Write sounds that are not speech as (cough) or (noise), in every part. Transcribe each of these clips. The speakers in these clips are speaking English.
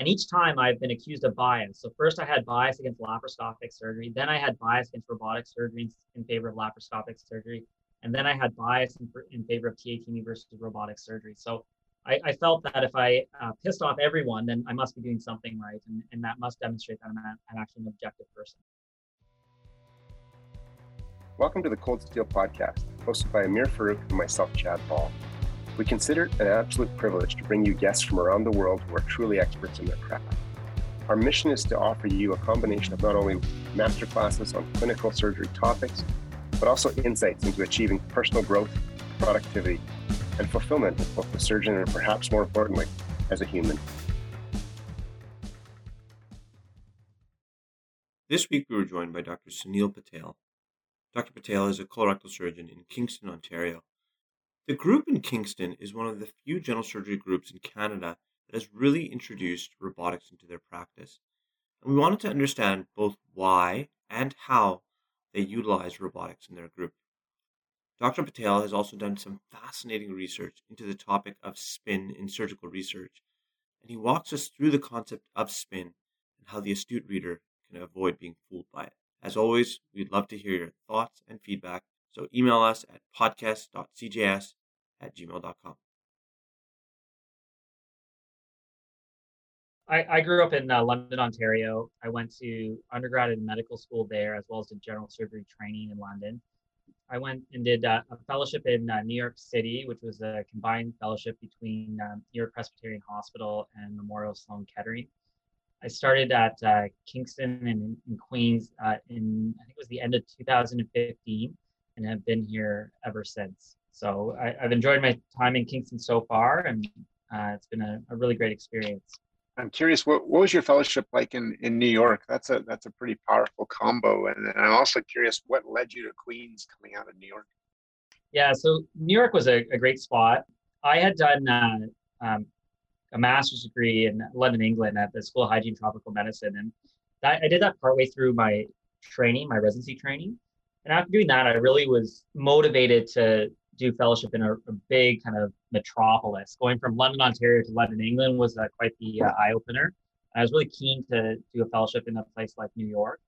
And each time I've been accused of bias. So first I had bias against laparoscopic surgery. Then I had bias against robotic surgery in favor of laparoscopic surgery. And then I had bias in, in favor of TATME versus robotic surgery. So I, I felt that if I uh, pissed off everyone, then I must be doing something right. And, and that must demonstrate that I'm, a, I'm actually an objective person. Welcome to the Cold Steel Podcast, hosted by Amir Farouk and myself, Chad Ball. We consider it an absolute privilege to bring you guests from around the world who are truly experts in their craft. Our mission is to offer you a combination of not only masterclasses on clinical surgery topics, but also insights into achieving personal growth, productivity, and fulfillment as both a surgeon and perhaps more importantly, as a human. This week we were joined by Dr. Sunil Patel. Dr. Patel is a colorectal surgeon in Kingston, Ontario. The group in Kingston is one of the few general surgery groups in Canada that has really introduced robotics into their practice. And we wanted to understand both why and how they utilize robotics in their group. Dr. Patel has also done some fascinating research into the topic of spin in surgical research, and he walks us through the concept of spin and how the astute reader can avoid being fooled by it. As always, we'd love to hear your thoughts and feedback, so email us at podcast.cjs at gmail.com. I, I grew up in uh, London, Ontario. I went to undergrad and medical school there, as well as did general surgery training in London. I went and did uh, a fellowship in uh, New York City, which was a combined fellowship between um, New York Presbyterian Hospital and Memorial Sloan Kettering. I started at uh, Kingston and in Queens uh, in I think it was the end of 2015, and have been here ever since. So I, have enjoyed my time in Kingston so far, and uh, it's been a, a, really great experience. I'm curious, what, what was your fellowship like in, in New York? That's a that's a pretty powerful combo, and, and I'm also curious what led you to Queens coming out of New York. Yeah, so New York was a, a great spot. I had done uh, um, a master's degree in London, England, at the School of Hygiene Tropical Medicine, and that, I did that partway through my training, my residency training. And after doing that, I really was motivated to do fellowship in a, a, big kind of metropolis. Going from London, Ontario to London, England was uh, quite the uh, eye opener. I was really keen to do a fellowship in a place like New York.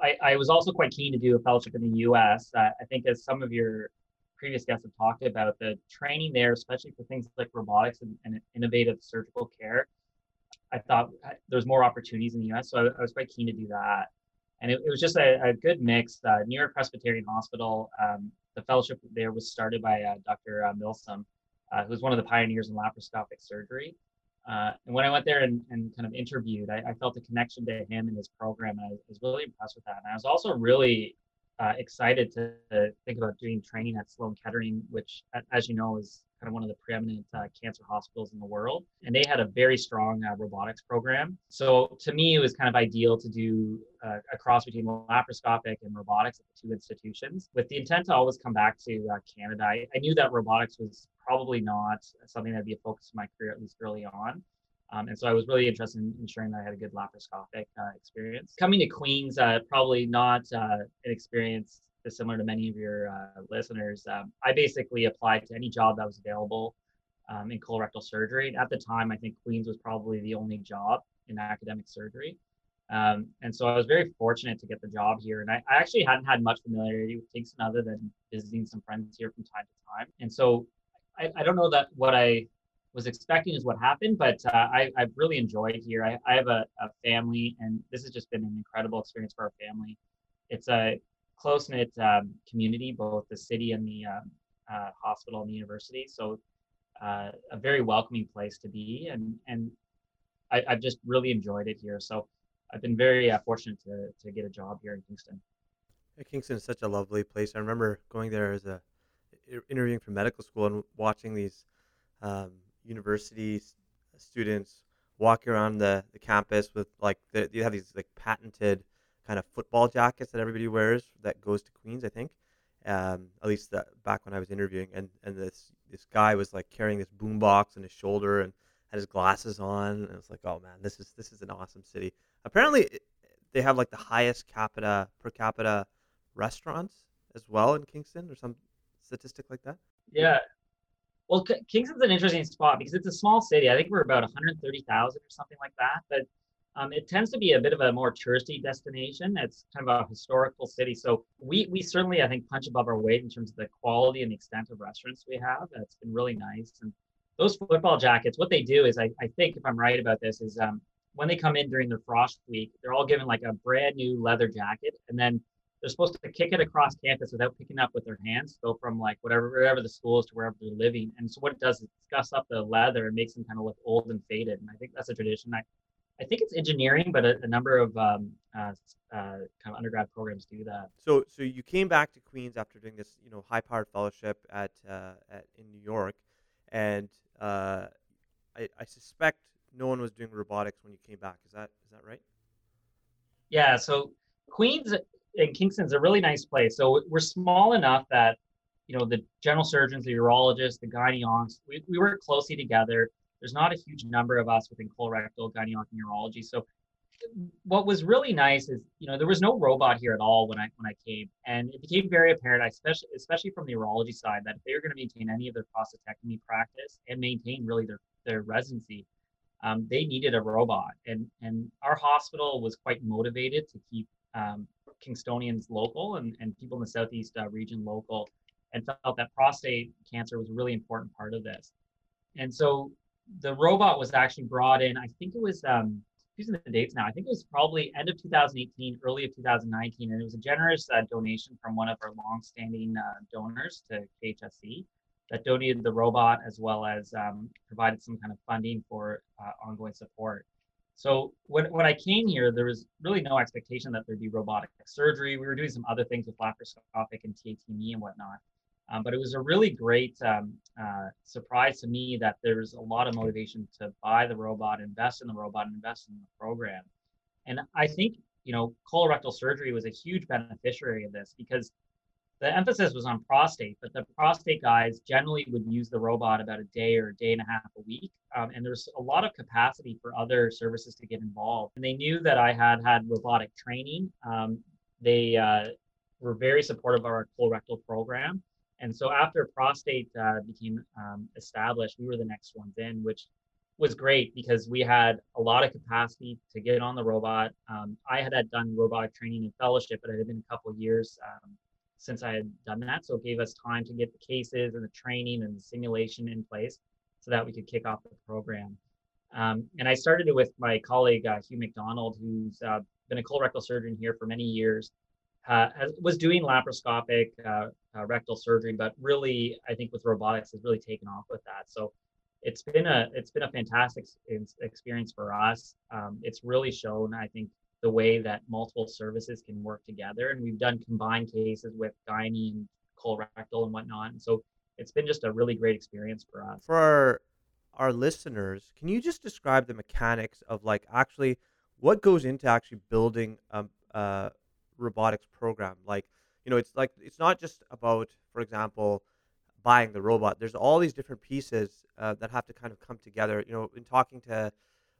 I, I was also quite keen to do a fellowship in the US. Uh, I think, as some of your previous guests have talked about, the training there, especially for things like robotics and, and innovative surgical care, I thought uh, there's more opportunities in the US. So I, I was quite keen to do that and it, it was just a, a good mix. Uh, New York Presbyterian Hospital, um, the fellowship there was started by uh, Dr. Uh, Milsom, uh, who was one of the pioneers in laparoscopic surgery. Uh, and when I went there and, and kind of interviewed, I, I, felt a connection to him and his program, and I was really impressed with that. And I was also really uh, excited to, to, think about doing training at Sloan Kettering, which, as you know, is kind of one of the preeminent uh, cancer hospitals in the world. And they had a very strong uh, robotics program. So to me, it was kind of ideal to do uh, a cross between laparoscopic and robotics at the two institutions with the intent to always come back to uh, Canada. I, I, knew that robotics was probably not something that'd be a focus of my career, at least early on. Um, and so I was really interested in ensuring that I had a good laparoscopic uh, experience. Coming to Queens, uh, probably not an experience similar to many of your uh, listeners, um, I basically applied to any job that was available um, in colorectal surgery. At the time, I think Queens was probably the only job in academic surgery. Um, and so I was very fortunate to get the job here. And I, I, actually hadn't had much familiarity with Kingston other than visiting some friends here from time to time. And so I, I don't know that what I was expecting is what happened, but uh, I, have really enjoyed here. I, I have a, a, family, and this has just been an incredible experience for our family. It's a close knit um, community, both the city and the uh, uh, hospital and the university. So uh, a very welcoming place to be, and and I, have just really enjoyed it here. So I've been very uh, fortunate to to get a job here in Kingston. Kingston is such a lovely place. I remember going there as a interviewing for medical school and watching these um, university students walk around the, the campus with like the, you have these like patented kind of football jackets that everybody wears that goes to Queens, I think. Um, at least back when I was interviewing, and, and this this guy was like carrying this boombox on his shoulder and had his glasses on, and it's like, oh man, this is this is an awesome city. Apparently, they have like the highest capita per capita restaurants as well in Kingston, or some statistic like that. Yeah, Well, Kingston's an interesting spot because it's a small city. I think we're about 130,000 or something like that. But um, it tends to be a bit of a more touristy destination. It's kind of a historical city. So we we certainly, I think, punch above our weight in terms of the quality and the extent of restaurants we have. It's been really nice. And those football jackets, what they do is, I, I think, if I'm right about this, is um, when they come in during the frost week, they're all given like a brand new leather jacket. And then they're supposed to kick it across campus without picking up with their hands, go from like whatever wherever the school is to wherever they're living. And so what it does is scuffs up the leather and makes them kind of look old and faded. And I think that's a tradition. I, I think it's engineering, but a, a number of um, uh, uh, kind of undergrad programs do that. So, so you came back to Queens after doing this, you know, high-powered fellowship at, uh, at in New York, and uh, I, I suspect no one was doing robotics when you came back. Is that is that right? Yeah. So Queens and Kingston's a really nice place. So we're small enough that, you know, the general surgeons, the urologists, the gynecs, we, we work closely together. There's not a huge number of us within colorectal, gynecology, and urology. So what was really nice is, you know, there was no robot here at all when I when I came, and it became very apparent, especially especially from the urology side, that if they were going to maintain any of their prostatectomy practice and maintain really their their residency, um, they needed a robot, and and our hospital was quite motivated to keep um, Kingstonians local and, and people in the Southeast uh, region local and felt that prostate cancer was a really important part of this. And so the robot was actually brought in, I think it was, um, using the dates now, I think it was probably end of 2018, early of 2019. And it was a generous uh, donation from one of our longstanding uh, donors to KHSC that donated the robot as well as um, provided some kind of funding for uh, ongoing support. So when, when I came here, there was really no expectation that there'd be robotic surgery. We were doing some other things with laparoscopic and TATME and whatnot. Um, but it was a really great um, uh, surprise to me that there's a lot of motivation to buy the robot, invest in the robot, and invest in the program. And I think, you know, colorectal surgery was a huge beneficiary of this because the emphasis was on prostate, but the prostate guys generally would use the robot about a day or a day and a half a week. Um, and there's a lot of capacity for other services to get involved. And they knew that I had had robotic training. Um, they uh, were very supportive of our colorectal program. And so after prostate uh, became um, established, we were the next ones in, which was great because we had a lot of capacity to get on the robot. Um, I had, had done robotic training and fellowship, but it had been a couple years um, since I had done that. So it gave us time to get the cases and the training and the simulation in place so that we could kick off the program. Um, and I started it with my colleague, uh, Hugh McDonald, who's uh, been a colorectal surgeon here for many years, uh, was doing laparoscopic uh, uh, rectal surgery, but really, I think with robotics has really taken off with that. So it's been a it's been a fantastic experience for us. Um, it's really shown, I think, the way that multiple services can work together. And we've done combined cases with gynae and colorectal and whatnot. And so it's been just a really great experience for us. For our, our listeners, can you just describe the mechanics of like actually what goes into actually building a, a robotics program? Like, you know, it's like it's not just about, for example, buying the robot. There's all these different pieces uh, that have to kind of come together. You know, in talking to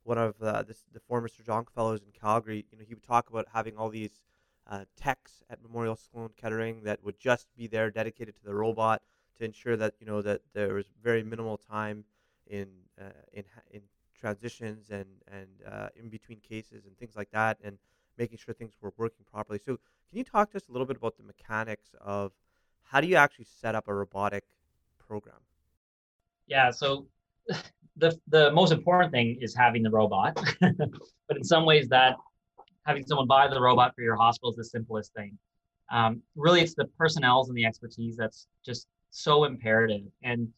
one of uh, this, the former Sir John Fellows in Calgary, you know, he would talk about having all these uh, techs at Memorial Sloan Kettering that would just be there dedicated to the robot to ensure that you know that there was very minimal time in uh, in in transitions and and uh, in between cases and things like that, and making sure things were working properly. So, can you talk to us a little bit about the mechanics of how do you actually set up a robotic program? Yeah, so (laughs) the the most important thing is having the robot, (laughs) but in some ways that having someone buy the robot for your hospital is the simplest thing. Um, really, it's the personnels and the expertise that's just so imperative. And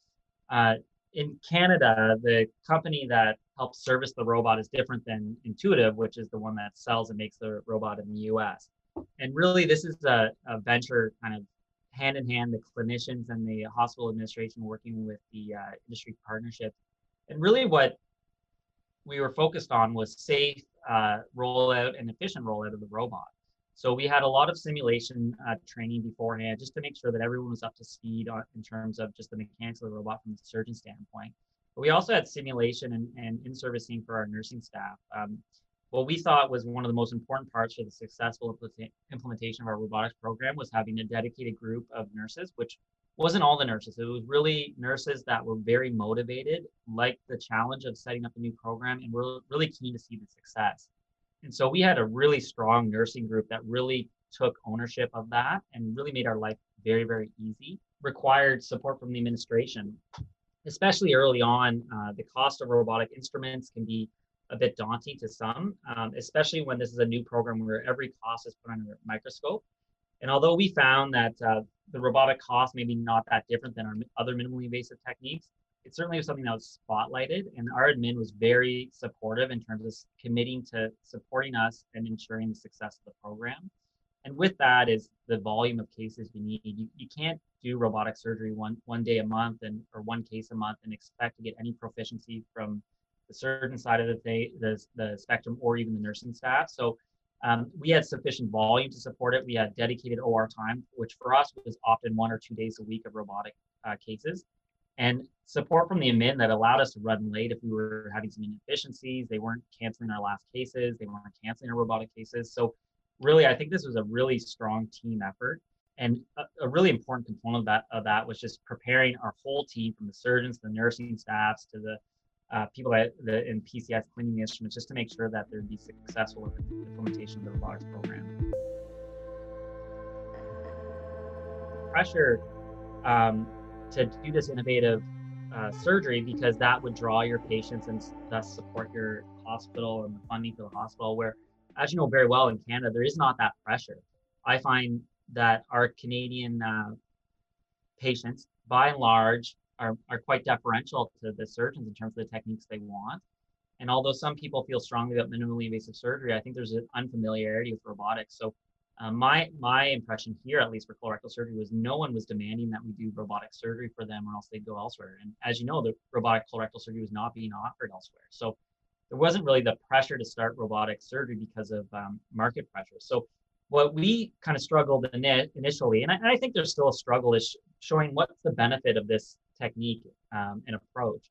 uh, in Canada, the company that helps service the robot is different than Intuitive, which is the one that sells and makes the robot in the U.S. And really, this is a, a venture kind of hand in hand, the clinicians and the hospital administration working with the uh, industry partnership and really, what we were focused on was safe uh, rollout and efficient rollout of the robot. So we had a lot of simulation uh, training beforehand just to make sure that everyone was up to speed on, in terms of just the mechanics of the robot from the surgeon standpoint. But we also had simulation and, and in-servicing for our nursing staff. Um, what we thought was one of the most important parts for the successful implementation of our robotics program was having a dedicated group of nurses, which wasn't all the nurses. It was really nurses that were very motivated, liked the challenge of setting up a new program, and were really keen to see the success. And so we had a really strong nursing group that really took ownership of that and really made our life very, very easy. Required support from the administration, especially early on. Uh, the cost of robotic instruments can be a bit daunting to some, um, especially when this is a new program where every cost is put under a microscope. And although we found that uh, the robotic cost may be not that different than our other minimally invasive techniques, it certainly was something that was spotlighted. And our admin was very supportive in terms of committing to supporting us and ensuring the success of the program. And with that is the volume of cases you need. You, you can't do robotic surgery one one day a month and or one case a month and expect to get any proficiency from the surgeon side of the, th- the, the spectrum or even the nursing staff. So um, we had sufficient volume to support it. We had dedicated OR time, which for us was often one or two days a week of robotic uh, cases, and support from the admin that allowed us to run late if we were having some inefficiencies. They weren't canceling our last cases. They weren't canceling our robotic cases. So really, I think this was a really strong team effort. And a, a really important component of that, of that was just preparing our whole team from the surgeons, the nursing staffs, to the uh, people that the, in PCS cleaning the instruments just to make sure that they'd be successful with the implementation of the robotics program. Pressure um, to do this innovative uh, surgery because that would draw your patients and thus support your hospital and the funding for the hospital. Where, as you know very well, in Canada there is not that pressure. I find that our Canadian uh, patients, by and large, are, are quite deferential to the surgeons in terms of the techniques they want. And although some people feel strongly about minimally invasive surgery, I think there's an unfamiliarity with robotics. So uh, my my impression here, at least for colorectal surgery, was no one was demanding that we do robotic surgery for them, or else they'd go elsewhere. And as you know, the robotic colorectal surgery was not being offered elsewhere. So there wasn't really the pressure to start robotic surgery because of um, market pressure. So what we kind of struggled in it initially, and I, and I think there's still a struggle, is showing what's the benefit of this technique um, and approach.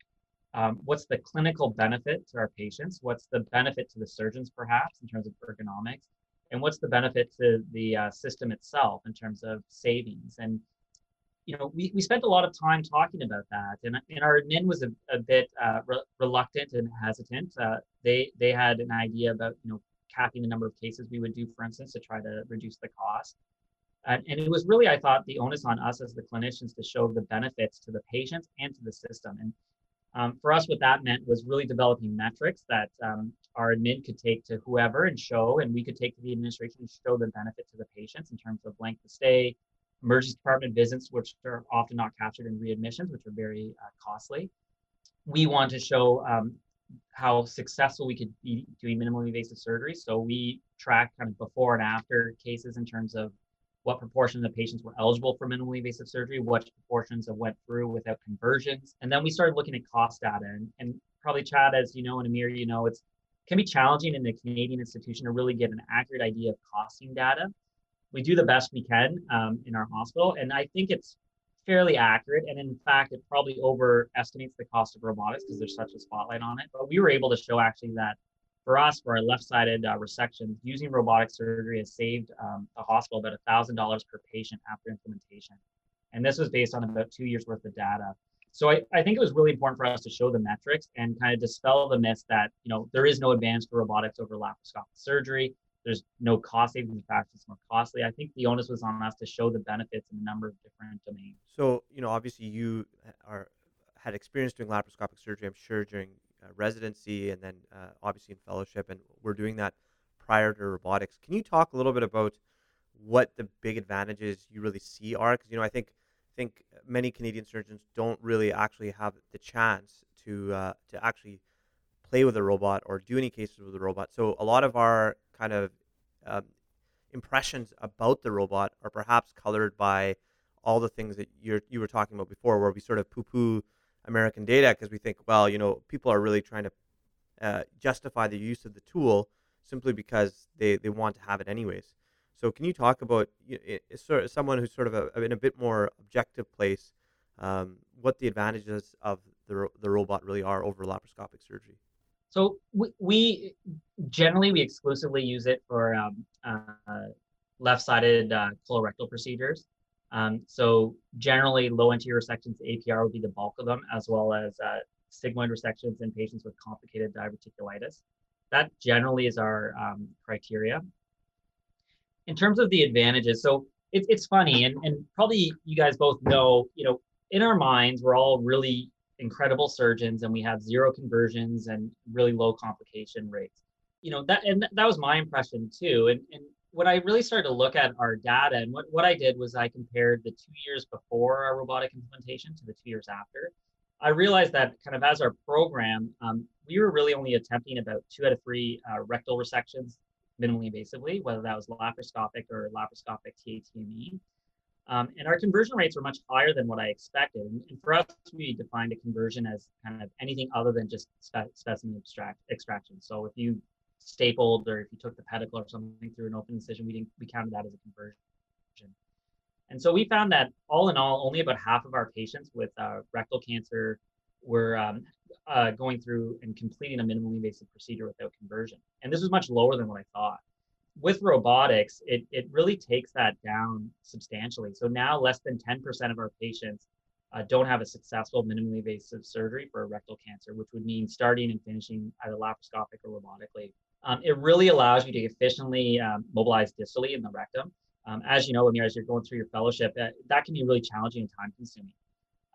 Um, what's the clinical benefit to our patients? What's the benefit to the surgeons, perhaps, in terms of ergonomics? And what's the benefit to the uh, system itself in terms of savings? And you know, we, we spent a lot of time talking about that, and, and our admin was a, a bit uh, re- reluctant and hesitant. Uh, they they had an idea about you know capping the number of cases we would do, for instance, to try to reduce the cost. And, and it was really, I thought, the onus on us as the clinicians to show the benefits to the patients and to the system. And um, for us, what that meant was really developing metrics that um, our admin could take to whoever and show, and we could take to the administration and show the benefit to the patients in terms of length of stay, emergency department visits, which are often not captured in readmissions, which are very uh, costly. We want to show um, how successful we could be doing minimally invasive surgery. So we track kind of before and after cases in terms of what proportion of the patients were eligible for minimally invasive surgery, what proportions have went through without conversions. And then we started looking at cost data. And, and probably Chad, as you know, and Amir, you know, it's can be challenging in the Canadian institution to really get an accurate idea of costing data. We do the best we can um, in our hospital, and I think it's fairly accurate. And in fact, it probably overestimates the cost of robotics because there's such a spotlight on it. But we were able to show actually that for us, for our left-sided uh, resection, using robotic surgery has saved um, the hospital about $1,000 per patient after implementation. And this was based on about two years worth of data. So I, I think it was really important for us to show the metrics and kind of dispel the myth that, you know, there is no advantage for robotics over laparoscopic surgery. There's no cost savings. In fact, it's more costly. I think the onus was on us to show the benefits in a number of different domains. So, you know, obviously you are had experience doing laparoscopic surgery, I'm sure, during uh, residency and then uh, obviously in fellowship, and we're doing that prior to robotics. Can you talk a little bit about what the big advantages you really see are? Because you know, I think think many Canadian surgeons don't really actually have the chance to uh, to actually play with a robot or do any cases with a robot. So a lot of our kind of um, impressions about the robot are perhaps colored by all the things that you you were talking about before, where we sort of poo poo American data because we think, well, you know, people are really trying to uh, justify the use of the tool simply because they, they want to have it anyways. So can you talk about you sort of someone who's sort of a, in a bit more objective place, um, what the advantages of the, the robot really are over laparoscopic surgery? So we, we generally we exclusively use it for um, uh, left-sided uh, colorectal procedures. Um, so generally, low anterior sections, APR would be the bulk of them, as well as uh, sigmoid resections in patients with complicated diverticulitis. That generally is our um, criteria. In terms of the advantages, so it, it's funny, and, and probably you guys both know, you know, in our minds, we're all really incredible surgeons and we have zero conversions and really low complication rates. You know, that and that was my impression too. And, and when I really started to look at our data, and what, what I did was I compared the two years before our robotic implementation to the two years after. I realized that kind of as our program, um, we were really only attempting about two out of three uh, rectal resections minimally invasively, whether that was laparoscopic or laparoscopic TATME. Um, and our conversion rates were much higher than what I expected. And, and, for us, we defined a conversion as kind of anything other than just spe- specimen extract, extraction. So if you stapled or if you took the pedicle or something through an open incision, we didn't we counted that as a conversion. And so we found that all in all, only about half of our patients with uh, rectal cancer were um, uh, going through and completing a minimally invasive procedure without conversion. And this was much lower than what I thought. With robotics, it, it really takes that down substantially. So now less than 10% of our patients uh, don't have a successful minimally invasive surgery for rectal cancer, which would mean starting and finishing either laparoscopic or robotically. Um, it really allows you to efficiently um, mobilize distally in the rectum. Um, as you know, as you're going through your fellowship, that, that can be really challenging and time consuming.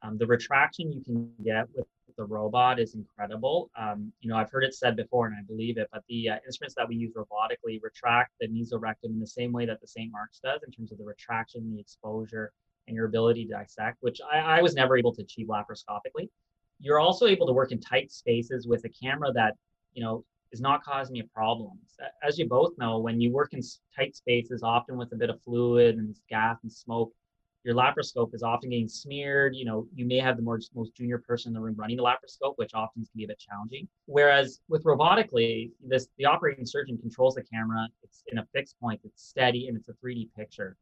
Um, the retraction you can get with the robot is incredible. Um, you know, I've heard it said before and I believe it, but the uh, instruments that we use robotically retract the mesorectum in the same way that the St. Mark's does in terms of the retraction, the exposure, and your ability to dissect, which I, I was never able to achieve laparoscopically. You're also able to work in tight spaces with a camera that, you know, is not causing you problems. As you both know, when you work in tight spaces, often with a bit of fluid and gas and smoke, your laparoscope is often getting smeared. You know, you may have the most, most junior person in the room running the laparoscope, which often can be a bit challenging. Whereas with robotically, this the operating surgeon controls the camera. It's in a fixed point. It's steady and it's a 3D picture.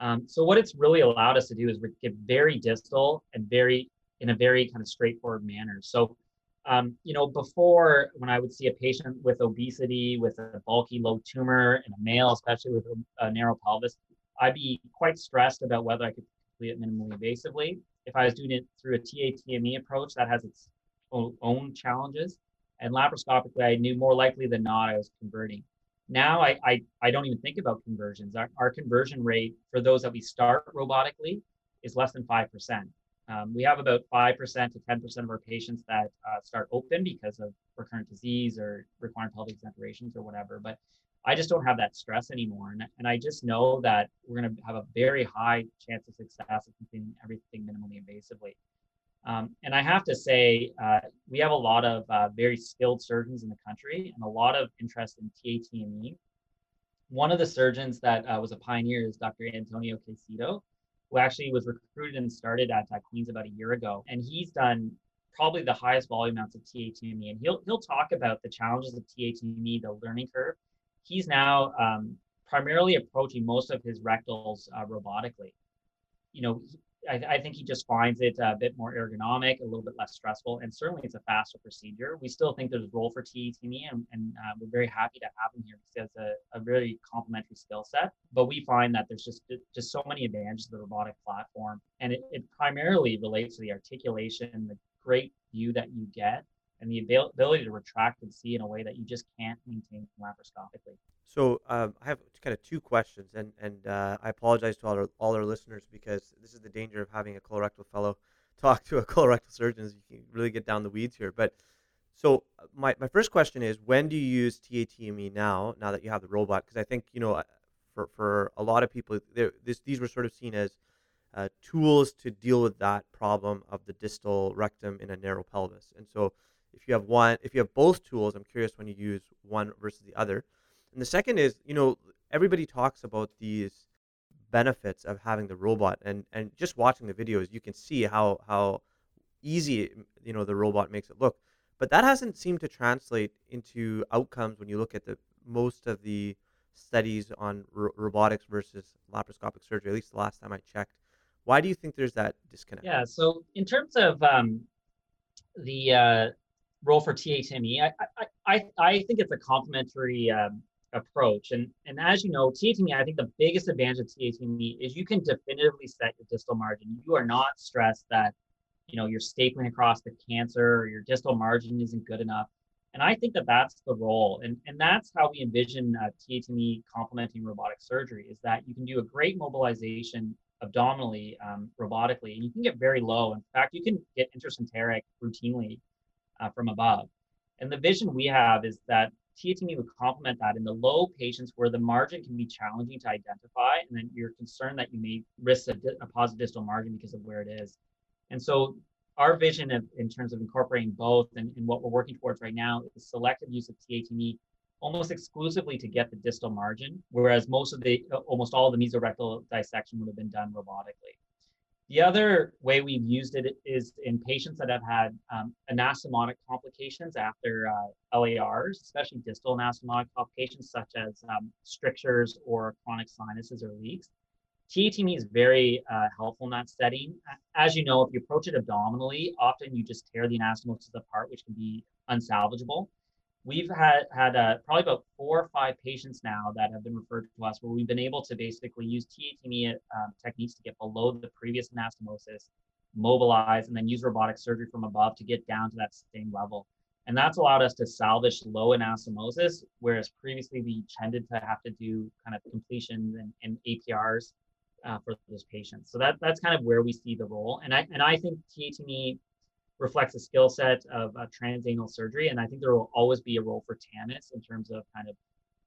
Um, so what it's really allowed us to do is get very distal and very in a very kind of straightforward manner. So um, you know, before when I would see a patient with obesity, with a bulky low tumor, and a male, especially with a, a narrow pelvis, I'd be quite stressed about whether I could complete it minimally invasively. If I was doing it through a TATME approach, that has its own challenges. And laparoscopically, I knew more likely than not I was converting. Now I, I, I don't even think about conversions. Our, our conversion rate for those that we start robotically is less than 5%. Um, we have about 5% to 10% of our patients that uh, start open because of recurrent disease or requiring pelvic exenterations or whatever. But I just don't have that stress anymore. And, and I just know that we're going to have a very high chance of success if we everything minimally invasively. Um, and I have to say, uh, we have a lot of uh, very skilled surgeons in the country and a lot of interest in TATME. One of the surgeons that uh, was a pioneer is Dr. Antonio Caycedo who actually was recruited and started at, Queens about a year ago. And he's done probably the highest volume amounts of TATME. And he'll, he'll talk about the challenges of TATME, the learning curve. He's now um, primarily approaching most of his rectals uh, robotically. You know, I, I, think he just finds it a bit more ergonomic, a little bit less stressful, and certainly it's a faster procedure. We still think there's a role for TATME, and, and uh, we're very happy to have him here because it's a, a very complementary skill set. But we find that there's just just so many advantages of the robotic platform, and it, it primarily relates to the articulation, the great view that you get, and the ability to retract and see in a way that you just can't maintain laparoscopically. So um, I have kind of two questions, and and uh, I apologize to all our, all our listeners because this is the danger of having a colorectal fellow (laughs) talk to a colorectal surgeon. Is you can really get down the weeds here. But so uh, my, my first question is, when do you use TATME now? Now that you have the robot, because I think you know, uh, for for a lot of people, this these were sort of seen as uh, tools to deal with that problem of the distal rectum in a narrow pelvis. And so if you have one, if you have both tools, I'm curious when you use one versus the other. And the second is, you know, everybody talks about these benefits of having the robot, and and just watching the videos, you can see how how easy you know the robot makes it look. But that hasn't seemed to translate into outcomes when you look at the most of the studies on r- robotics versus laparoscopic surgery. At least the last time I checked. Why do you think there's that disconnect? Yeah. So in terms of um, the uh, role for TATME, I, I, I, I think it's a complementary um, approach. And and as you know, TATME, I think the biggest advantage of TATME is you can definitively set your distal margin. You are not stressed that you know you're stapling across the cancer or your distal margin isn't good enough. And I think that that's the role, and and that's how we envision uh, TATME complementing robotic surgery is that you can do a great mobilization abdominally um, robotically, and you can get very low. In fact, you can get intersphincteric routinely uh, from above. And the vision we have is that TATME would complement that in the low patients where the margin can be challenging to identify, and then you're concerned that you may risk a, a positive distal margin because of where it is. And so our vision of, in terms of incorporating both and, and what we're working towards right now is selective use of TATME almost exclusively to get the distal margin, whereas most of the almost all of the mesorectal dissection would have been done robotically. The other way we've used it is in patients that have had um, anastomotic complications after uh, LARs, especially distal anastomotic complications such as um, strictures or chronic sinuses or leaks. TATME is very uh, helpful in that setting. As you know, if you approach it abdominally, often you just tear the anastomosis apart, which can be unsalvageable we've had had uh, probably about four or five patients now that have been referred to us where we've been able to basically use TATME um, techniques to get below the previous anastomosis, mobilize, and then use robotic surgery from above to get down to that same level. And that's allowed us to salvage low anastomosis, whereas previously we tended to have to do kind of completions and, and APRs uh, for those patients. So that that's kind of where we see the role. And I and I think TATME reflects a skill set of uh, transanal surgery. And I think there will always be a role for TAMIS in terms of kind of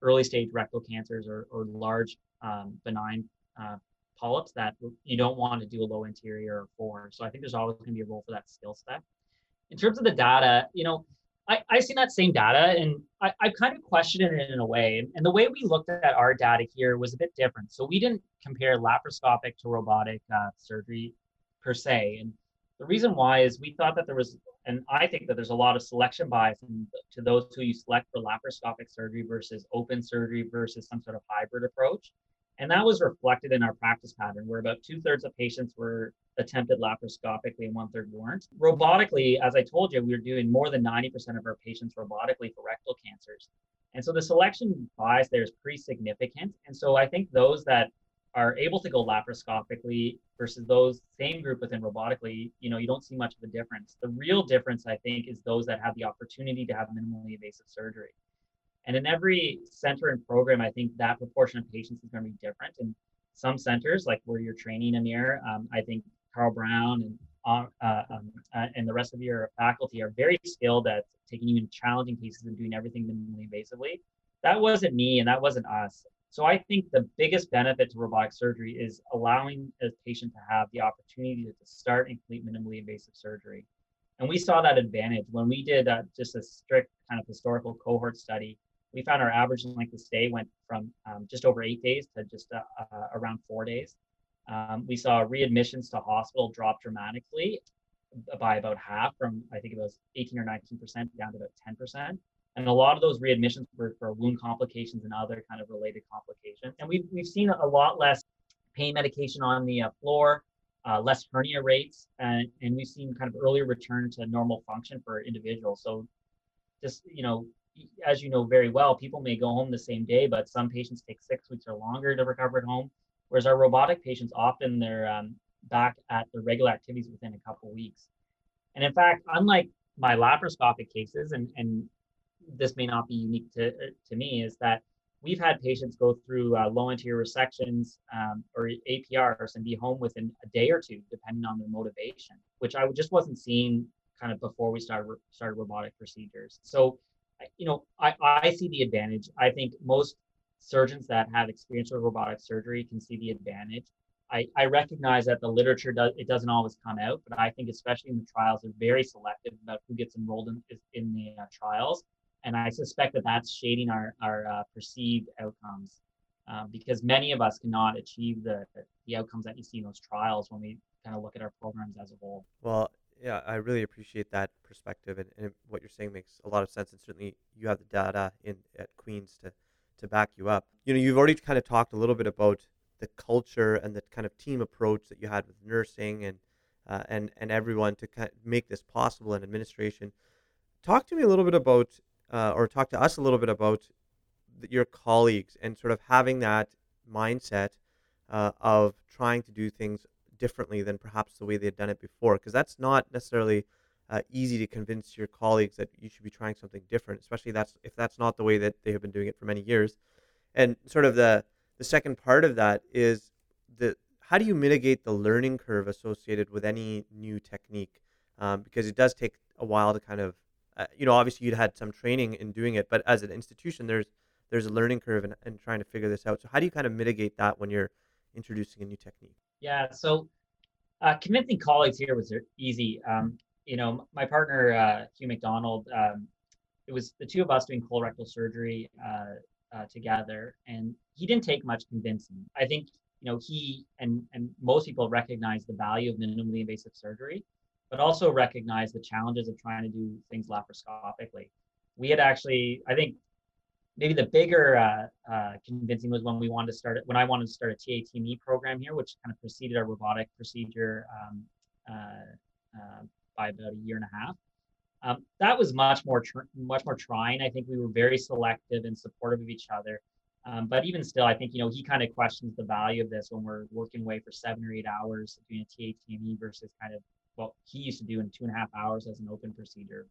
early stage rectal cancers or, or large um, benign uh, polyps that you don't want to do a low anterior for. So I think there's always going to be a role for that skill set. In terms of the data, you know, I, I've seen that same data and I, I kind of questioned it in a way. And the way we looked at our data here was a bit different. So we didn't compare laparoscopic to robotic uh, surgery per se. And the reason why is we thought that there was, and I think that there's a lot of selection bias to those who you select for laparoscopic surgery versus open surgery versus some sort of hybrid approach. And that was reflected in our practice pattern, where about two thirds of patients were attempted laparoscopically and one third weren't. Robotically, as I told you, we were doing more than 90% of our patients robotically for rectal cancers. And so the selection bias there is pretty significant. And so I think those that are able to go laparoscopically versus those same group within robotically, you know, you don't see much of a difference. The real difference, I think, is those that have the opportunity to have minimally invasive surgery. And in every center and program, I think that proportion of patients is going to be different. And some centers, like where you're training Amir, um, I think Carl Brown and uh, uh, um, uh, and the rest of your faculty are very skilled at taking even challenging cases and doing everything minimally invasively. That wasn't me, and that wasn't us. So I think the biggest benefit to robotic surgery is allowing a patient to have the opportunity to start and complete minimally invasive surgery. And we saw that advantage when we did uh, just a strict kind of historical cohort study. We found our average length of stay went from um, just over eight days to just uh, uh, around four days. Um, we saw readmissions to hospital drop dramatically by about half from I think it was 18 or 19 percent down to about 10 percent. And a lot of those readmissions were for wound complications and other kind of related complications. And we've, we've seen a lot less pain medication on the uh, floor, uh, less hernia rates, and, and we've seen kind of earlier return to normal function for individuals. So just, you know, as you know very well, people may go home the same day, but some patients take six weeks or longer to recover at home. Whereas our robotic patients, often they're um, back at their regular activities within a couple weeks. And in fact, unlike my laparoscopic cases, and, and this may not be unique to, uh, to me is that we've had patients go through uh, low anterior resections um, or APRs and be home within a day or two, depending on their motivation, which I just wasn't seeing kind of before we started started robotic procedures. So, you know, I, I see the advantage. I think most surgeons that have experience with robotic surgery can see the advantage. I, I recognize that the literature does it doesn't always come out, but I think especially in the trials, they're very selective about who gets enrolled in in the uh, trials and I suspect that that's shading our our uh, perceived outcomes uh, because many of us cannot achieve the the outcomes that you see in those trials when we kind of look at our programs as a whole. Well, yeah, I really appreciate that perspective, and, and what you're saying makes a lot of sense. And certainly, you have the data in at Queens to to back you up. You know, you've already kind of talked a little bit about the culture and the kind of team approach that you had with nursing and uh, and and everyone to kind of make this possible in administration. Talk to me a little bit about uh, or talk to us a little bit about your colleagues and sort of having that mindset uh, of trying to do things differently than perhaps the way they had done it before. Because that's not necessarily uh, easy to convince your colleagues that you should be trying something different especially that's if that's not the way that they have been doing it for many years. And sort of the the second part of that is the how do you mitigate the learning curve associated with any new technique? Um, because it does take a while to kind of uh, you know obviously you'd had some training in doing it but as an institution there's there's a learning curve and in trying to figure this out. So how do you kind of mitigate that when you're introducing a new technique? Yeah so uh, convincing colleagues here was easy. Um, you know my partner uh, hugh mcdonald um, it was the two of us doing colorectal surgery uh, uh, together, and he didn't take much convincing. I think you know he and and most people recognize the value of minimally invasive surgery, but also recognize the challenges of trying to do things laparoscopically. We had actually, I think, maybe the bigger uh, uh, convincing was when we wanted to start it. When I wanted to start a TATME program here, which kind of preceded our robotic procedure um, uh, uh, by about a year and a half. Um, that was much more tr- much more trying. I think we were very selective and supportive of each other. Um, but even still, I think you know he kind of questions the value of this when we're working away for seven or eight hours doing a TATME versus kind of what he used to do in two and a half hours as an open procedure.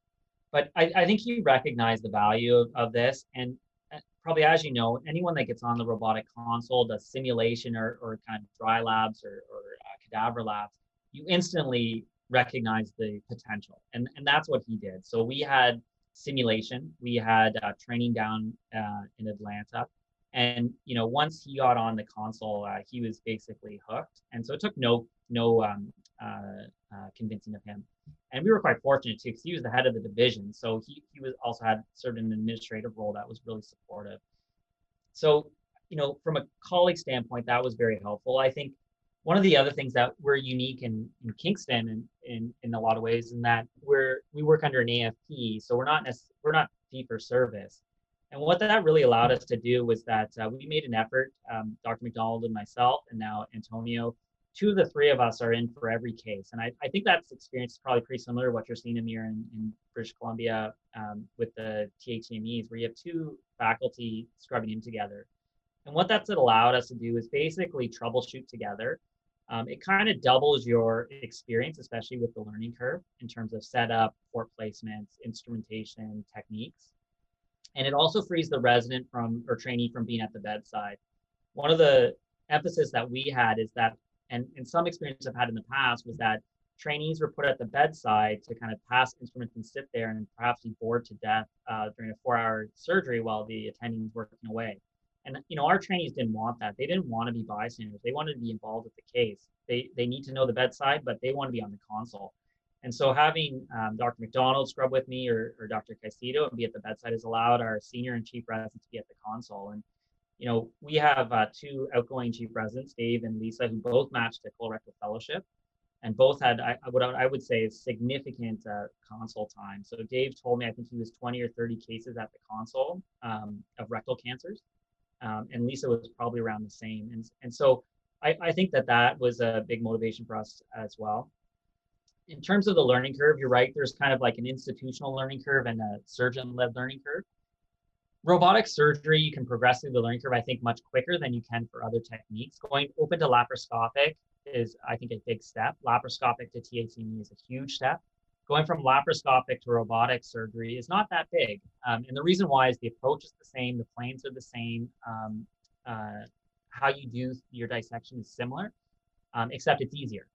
But I, I think he recognized the value of, of this, and uh, probably as you know, anyone that gets on the robotic console does simulation or, or kind of dry labs or, or uh, cadaver labs, you instantly recognize the potential. And, and that's what he did. So we had simulation, we had uh, training down uh, in Atlanta. And you know, once he got on the console, uh, he was basically hooked. And so it took no no um, uh, convincing of him. And we were quite fortunate too, because he was the head of the division. So he he was also had of an administrative role that was really supportive. So you know, from a colleague standpoint, that was very helpful. I think one of the other things that we're unique in, in Kingston and in, in a lot of ways in that we're we work under an AFP, so we're not necess- we're not fee for service. And what that really allowed us to do was that uh, we made an effort, um, Dr. McDonald and myself, and now Antonio, two of the three of us are in for every case. And I, I think that's experience is probably pretty similar to what you're seeing, Amir, in, in British Columbia um, with the TATMEs, where you have two faculty scrubbing in together. And what that's allowed us to do is basically troubleshoot together. Um, it kind of doubles your experience, especially with the learning curve in terms of setup, port placements, instrumentation, techniques. And it also frees the resident from or trainee from being at the bedside. One of the emphasis that we had is that, and, and some experience I've had in the past was that trainees were put at the bedside to kind of pass instruments and sit there and perhaps be bored to death uh, during a four-hour surgery while the attending was working away. And you know, our trainees didn't want that. They didn't want to be bystanders. They wanted to be involved with the case. They they need to know the bedside, but they want to be on the console. And so having um, Dr. McDonald scrub with me or, or Dr. Caycedo and be at the bedside has allowed our senior and chief residents to be at the console. And you know, we have uh, two outgoing chief residents, Dave and Lisa, who both matched the colorectal fellowship, and both had I, what I would say significant uh, console time. So Dave told me I think he was 20 or 30 cases at the console um, of rectal cancers, um, and Lisa was probably around the same. And and so I, I think that that was a big motivation for us as well. In terms of the learning curve, you're right. There's kind of like an institutional learning curve and a surgeon-led learning curve. Robotic surgery, you can progress through the learning curve, I think, much quicker than you can for other techniques. Going open to laparoscopic is, I think, a big step. Laparoscopic to TATME is a huge step going from laparoscopic to robotic surgery is not that big. Um, and the reason why is the approach is the same, the planes are the same, um, uh, how you do your dissection is similar, um, except it's easier.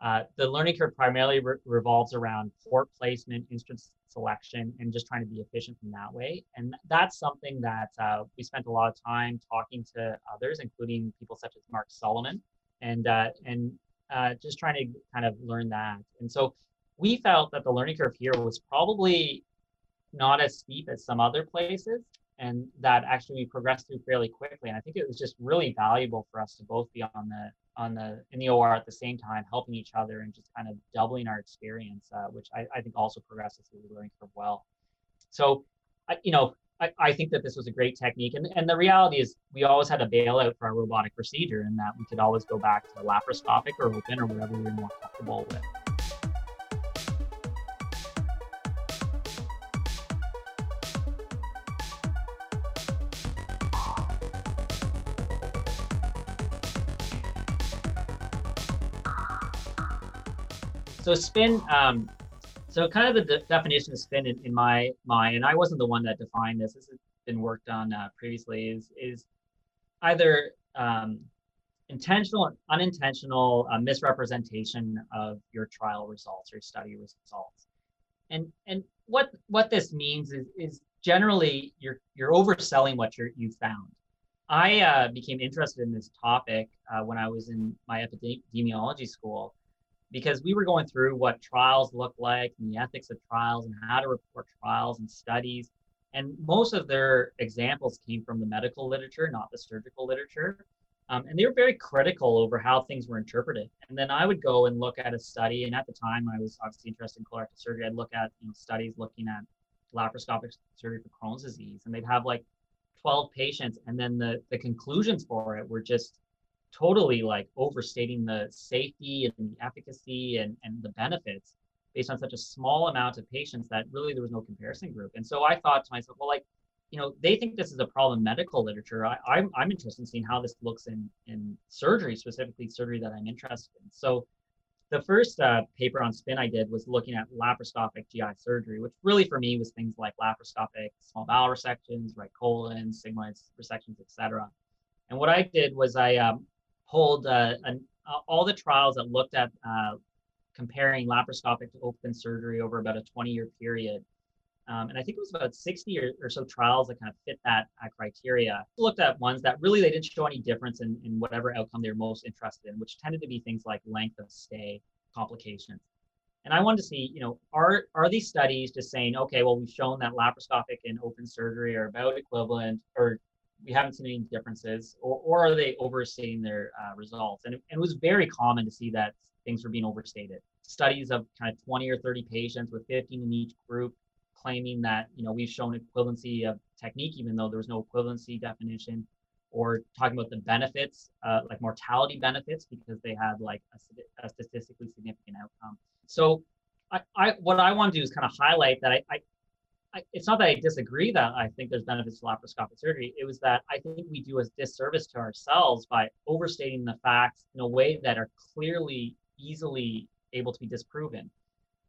Uh, the learning curve primarily re- revolves around port placement, instrument selection, and just trying to be efficient in that way. And that's something that uh, we spent a lot of time talking to others, including people such as Mark Soliman, and uh, and uh, just trying to kind of learn that. And so we felt that the learning curve here was probably not as steep as some other places and that actually we progressed through fairly quickly. And i think it was just really valuable for us to both be on the on the in the or at the same time helping each other and just kind of doubling our experience uh, which I, I, think also progresses through the learning curve well. So I, you know I, I think that this was a great technique. And, and the reality is we always had a bailout for our robotic procedure and that we could always go back to laparoscopic or open or whatever we were more comfortable with So spin, um, so kind of the de- definition of spin in, in, my mind, and I wasn't the one that defined this. This has been worked on uh, previously. Is is either um, intentional and unintentional uh, misrepresentation of your trial results or study results. And and what what this means is is generally you're you're overselling what you you found. I uh, became interested in this topic uh, when I was in my epidemiology school because we were going through what trials look like and the ethics of trials and how to report trials and studies. And most of their examples came from the medical literature, not the surgical literature. Um, and they were very critical over how things were interpreted. And then I would go and look at a study. And at the time, I was obviously interested in colorectal surgery. I'd look at you know, studies looking at laparoscopic surgery for Crohn's disease, and they'd have like 12 patients, and then the the conclusions for it were just totally like overstating the safety and the efficacy and, and the benefits based on such a small amount of patients that really there was no comparison group. And so I thought to myself, well, like you know, they think this is a problem in medical literature. I, I'm, I'm interested in seeing how this looks in, in surgery, specifically surgery that I'm interested in. So the first uh, paper on spin I did was looking at laparoscopic GI surgery, which really for me was things like laparoscopic small bowel resections, right colon, sigmoid resections, etc. And what I did was I um, pulled uh, an, uh, all the trials that looked at uh, comparing laparoscopic to open surgery over about a 20 year period um, and I think it was about 60 or, or, so trials that kind of fit that uh, criteria. Looked at ones that really they didn't show any difference in, in whatever outcome they were most interested in, which tended to be things like length of stay, complications. And I wanted to see, you know, are are these studies just saying, okay, well, we've shown that laparoscopic and open surgery are about equivalent, or we haven't seen any differences, or, or are they overstating their uh, results? And it, and it was very common to see that things were being overstated. Studies of kind of 20 or 30 patients with 15 in each group claiming that you know we've shown equivalency of technique even though there was no equivalency definition or talking about the benefits uh, like mortality benefits because they had like a, a statistically significant outcome so I, I, what i want to do is kind of highlight that I, I, I, it's not that i disagree that i think there's benefits to laparoscopic surgery it was that i think we do a disservice to ourselves by overstating the facts in a way that are clearly easily able to be disproven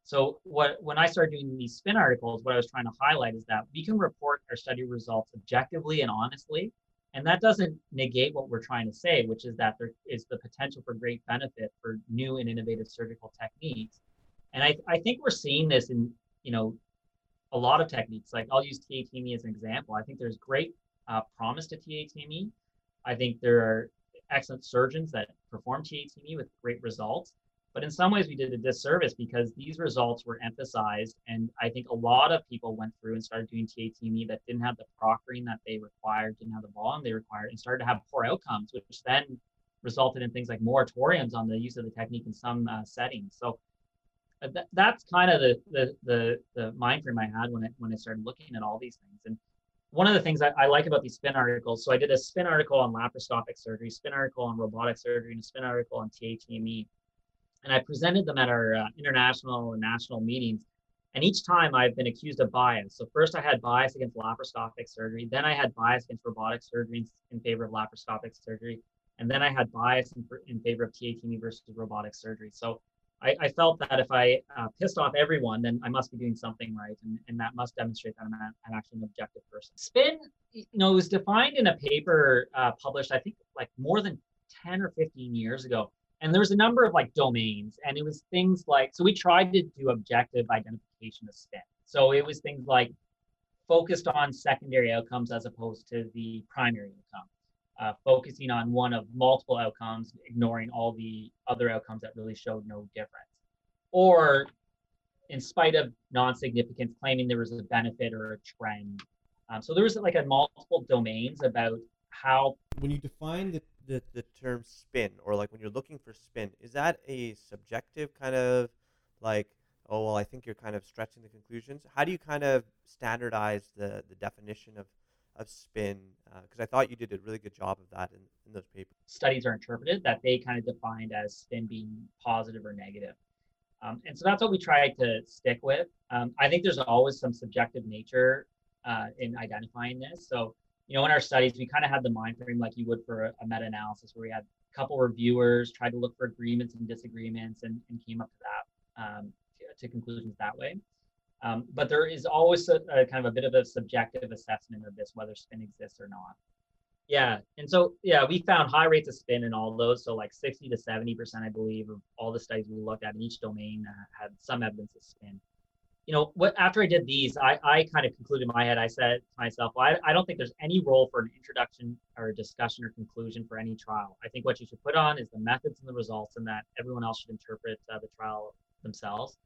so what when I started doing these spin articles, what I was trying to highlight is that we can report our study results objectively and honestly, and that doesn't negate what we're trying to say, which is that there is the potential for great benefit for new and innovative surgical techniques. And I, I think we're seeing this in, you know, a lot of techniques. Like I'll use TATME as an example. I think there's great uh, promise to TATME. I think there are excellent surgeons that perform TATME with great results. But in some ways, we did a disservice because these results were emphasized. And I think a lot of people went through and started doing TATME that didn't have the proctoring that they required, didn't have the volume they required, and started to have poor outcomes, which then resulted in things like moratoriums on the use of the technique in some uh, settings. So uh, th- that's kind of the, the, the, the mind frame I had when I, when I started looking at all these things. And one of the things I, I, like about these spin articles, so I did a spin article on laparoscopic surgery, spin article on robotic surgery, and a spin article on TATME and I presented them at our uh, international and national meetings. And each time I've been accused of bias. So first I had bias against laparoscopic surgery. Then I had bias against robotic surgery in favor of laparoscopic surgery. And then I had bias in, in favor of TATME versus robotic surgery. So I, I felt that if I uh, pissed off everyone, then I must be doing something right. And, and that must demonstrate that I'm, a, I'm actually an objective person. Spin, you know, was defined in a paper uh, published, I think, like more than 10 or 15 years ago and there was a number of like domains and it was things like so we tried to do objective identification of spin so it was things like focused on secondary outcomes as opposed to the primary outcome uh, focusing on one of multiple outcomes ignoring all the other outcomes that really showed no difference or in spite of non-significance claiming there was a benefit or a trend um, so there was like a multiple domains about how when you define the the, the term spin or like when you're looking for spin, is that a subjective kind of like, oh, well, I think you're kind of stretching the conclusions? How do you kind of standardize the, the definition of, of spin? Because uh, I thought you did a really good job of that in, in those papers. Studies are interpreted that they kind of defined as spin being positive or negative. Um, and so that's what we try to stick with. Um, I think there's always some subjective nature uh, in identifying this. So you know, in our studies, we kind of had the mind frame like you would for a, a meta-analysis where we had a couple reviewers, tried to look for agreements and disagreements and, and came up to that um, to, to, conclusions that way. Um, but there is always a, a, kind of a bit of a subjective assessment of this, whether spin exists or not. Yeah, and so yeah, we found high rates of spin in all those. So like 60 to 70 percent, I believe, of all the studies we looked at in each domain uh, had some evidence of spin you know, what after I did these, I, I kind of concluded in my head, I said to myself, well, I, I don't think there's any role for an introduction or a discussion or conclusion for any trial. I think what you should put on is the methods and the results, and that everyone else should interpret uh, the trial themselves.